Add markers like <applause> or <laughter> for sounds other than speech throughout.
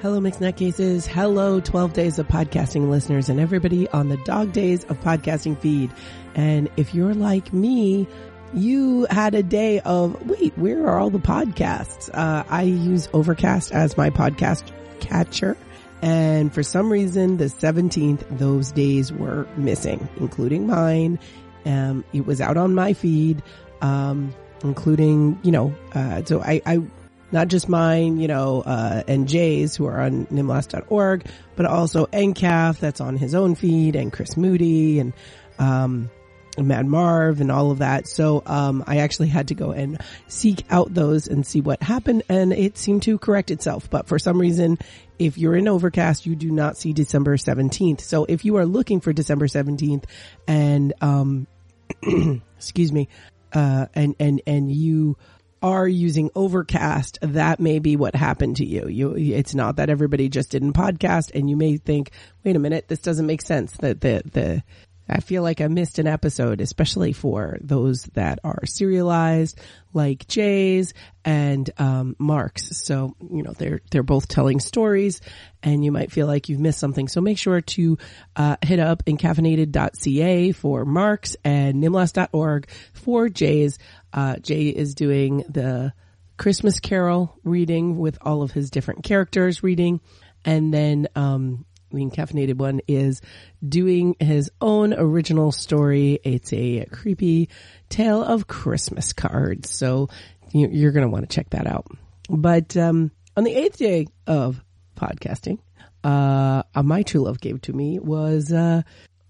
Hello, Mixed Nutcases. Hello, 12 Days of Podcasting listeners and everybody on the Dog Days of Podcasting feed. And if you're like me, you had a day of, wait, where are all the podcasts? Uh, I use Overcast as my podcast catcher. And for some reason, the 17th, those days were missing, including mine. Um, it was out on my feed, um, including, you know, uh, so I, I not just mine, you know, uh, and Jay's who are on nimlas.org, but also NCAF that's on his own feed and Chris Moody and, um, Mad Marv and all of that. So, um, I actually had to go and seek out those and see what happened and it seemed to correct itself. But for some reason, if you're in Overcast, you do not see December 17th. So if you are looking for December 17th and, um, <clears throat> excuse me, uh, and, and, and you, are using Overcast, that may be what happened to you. You, it's not that everybody just didn't podcast and you may think, wait a minute, this doesn't make sense that the, the, I feel like I missed an episode, especially for those that are serialized, like Jay's and um, Mark's. So you know they're they're both telling stories, and you might feel like you've missed something. So make sure to uh, hit up encaffeinated.ca for Mark's and nimlas.org for Jay's. Uh, Jay is doing the Christmas Carol reading with all of his different characters reading, and then um, the encaffeinated one is doing his own original story. It's a creepy tale of Christmas cards. So you're going to want to check that out. But, um, on the eighth day of podcasting, uh, my true love gave to me was, uh,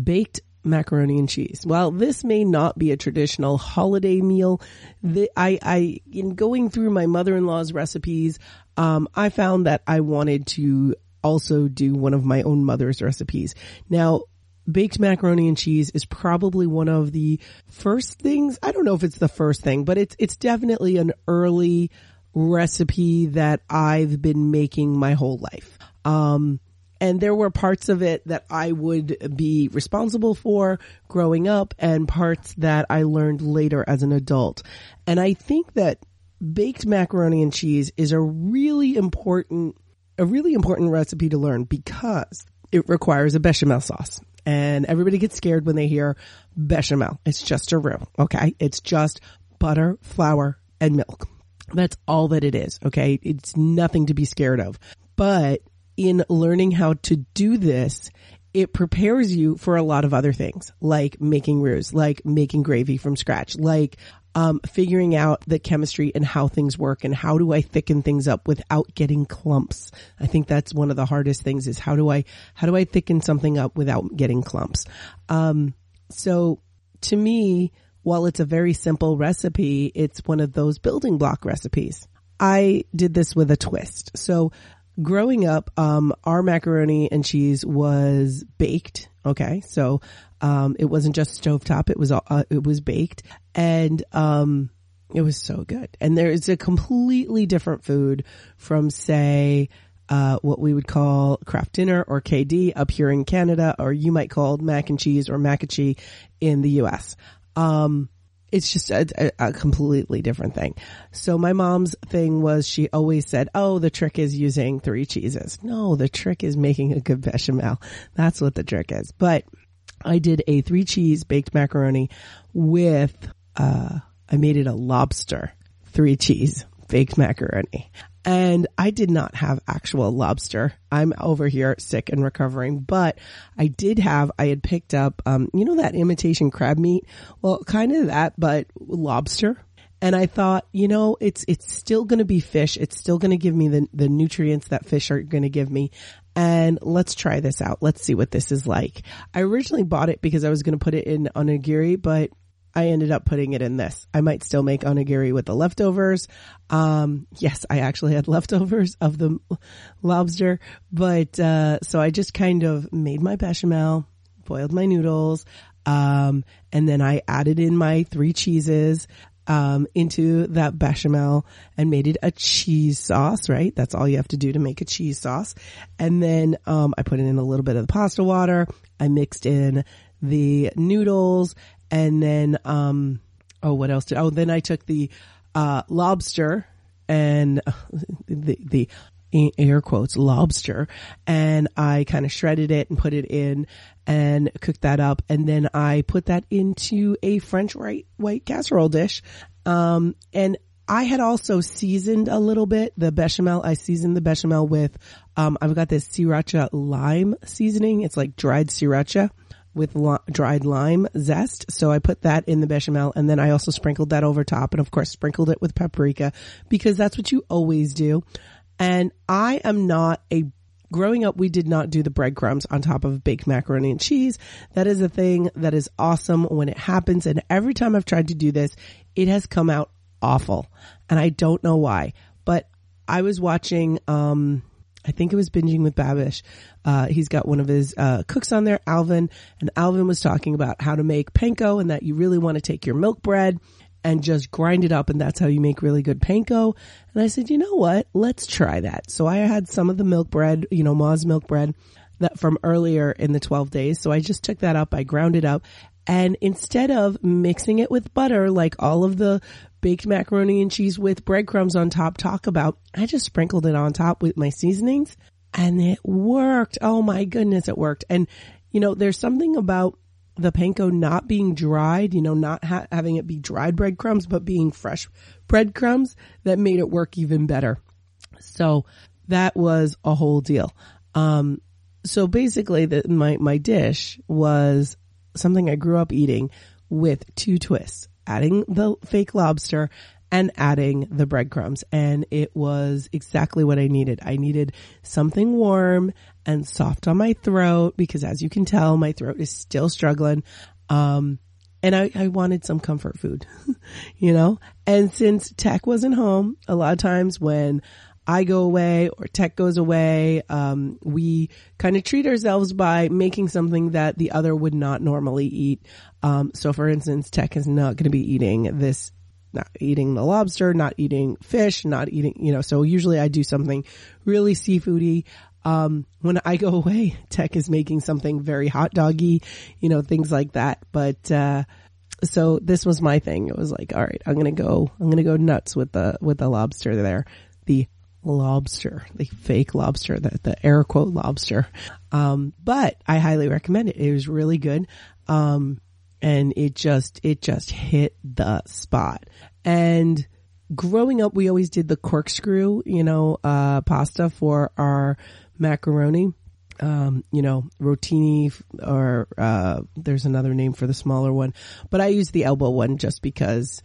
baked macaroni and cheese. While this may not be a traditional holiday meal, the, I, I, in going through my mother-in-law's recipes, um, I found that I wanted to also do one of my own mother's recipes. Now, baked macaroni and cheese is probably one of the first things. I don't know if it's the first thing, but it's, it's definitely an early recipe that I've been making my whole life. Um, and there were parts of it that I would be responsible for growing up and parts that I learned later as an adult. And I think that baked macaroni and cheese is a really important a really important recipe to learn because it requires a bechamel sauce. And everybody gets scared when they hear bechamel. It's just a roux. Okay. It's just butter, flour, and milk. That's all that it is. Okay. It's nothing to be scared of. But in learning how to do this, it prepares you for a lot of other things, like making roux, like making gravy from scratch, like um, figuring out the chemistry and how things work and how do I thicken things up without getting clumps. I think that's one of the hardest things is how do I, how do I thicken something up without getting clumps? Um, so to me, while it's a very simple recipe, it's one of those building block recipes. I did this with a twist. So growing up, um, our macaroni and cheese was baked. Okay. So, um, it wasn't just stovetop. It was, uh, it was baked and, um, it was so good. And there is a completely different food from say, uh, what we would call Kraft Dinner or KD up here in Canada, or you might call mac and cheese or mac and cheese in the US. Um, it's just a, a, completely different thing. So my mom's thing was she always said, "Oh, the trick is using three cheeses." No, the trick is making a good bechamel. That's what the trick is. But I did a three cheese baked macaroni with uh I made it a lobster three cheese baked macaroni. And I did not have actual lobster. I'm over here sick and recovering, but I did have, I had picked up, um, you know, that imitation crab meat? Well, kind of that, but lobster. And I thought, you know, it's, it's still going to be fish. It's still going to give me the, the nutrients that fish are going to give me. And let's try this out. Let's see what this is like. I originally bought it because I was going to put it in onigiri, but I ended up putting it in this. I might still make onigiri with the leftovers. Um, yes, I actually had <laughs> leftovers of the lobster, but, uh, so I just kind of made my bechamel, boiled my noodles, um, and then I added in my three cheeses, um, into that bechamel and made it a cheese sauce, right? That's all you have to do to make a cheese sauce. And then, um, I put it in a little bit of the pasta water. I mixed in the noodles and then um oh what else did oh then I took the uh lobster and <laughs> the the air quotes lobster and I kind of shredded it and put it in and cooked that up. And then I put that into a French white, white casserole dish. Um, and I had also seasoned a little bit the bechamel. I seasoned the bechamel with, um, I've got this sriracha lime seasoning. It's like dried sriracha with li- dried lime zest. So I put that in the bechamel and then I also sprinkled that over top and of course sprinkled it with paprika because that's what you always do. And I am not a growing up, we did not do the breadcrumbs on top of baked macaroni and cheese. That is a thing that is awesome when it happens. And every time I've tried to do this, it has come out awful. And I don't know why, but I was watching, um, I think it was binging with Babish. Uh, he's got one of his uh, cooks on there, Alvin, and Alvin was talking about how to make panko and that you really want to take your milk bread and just grind it up and that's how you make really good panko. And I said, you know what? Let's try that. So I had some of the milk bread, you know, Ma's milk bread that from earlier in the 12 days. So I just took that up. I ground it up and instead of mixing it with butter, like all of the baked macaroni and cheese with breadcrumbs on top talk about, I just sprinkled it on top with my seasonings and it worked. Oh my goodness, it worked. And you know, there's something about the panko not being dried, you know, not ha- having it be dried breadcrumbs, but being fresh breadcrumbs that made it work even better. So that was a whole deal. Um, so basically the, my, my dish was something I grew up eating with two twists, adding the fake lobster and adding the breadcrumbs. And it was exactly what I needed. I needed something warm and soft on my throat because as you can tell, my throat is still struggling. Um, and I, I wanted some comfort food, <laughs> you know? And since tech wasn't home, a lot of times when I go away or tech goes away, um, we kind of treat ourselves by making something that the other would not normally eat. Um, so for instance, tech is not going to be eating this, not eating the lobster, not eating fish, not eating, you know, so usually I do something really seafoody. Um, when I go <laughs> away, tech is making something very hot doggy, you know, things like that. But, uh, so this was my thing. It was like, all right, I'm going to go, I'm going to go nuts with the, with the lobster there. The lobster, the fake lobster, the, the air quote lobster. Um, but I highly recommend it. It was really good. Um, and it just, it just hit the spot. And growing up, we always did the corkscrew, you know, uh, pasta for our macaroni. Um, you know, rotini or, uh, there's another name for the smaller one, but I use the elbow one just because,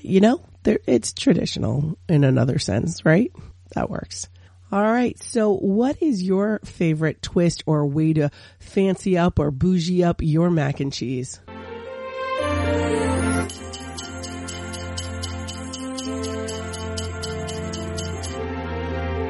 you know, it's traditional in another sense, right? That works. All right. So what is your favorite twist or way to fancy up or bougie up your mac and cheese?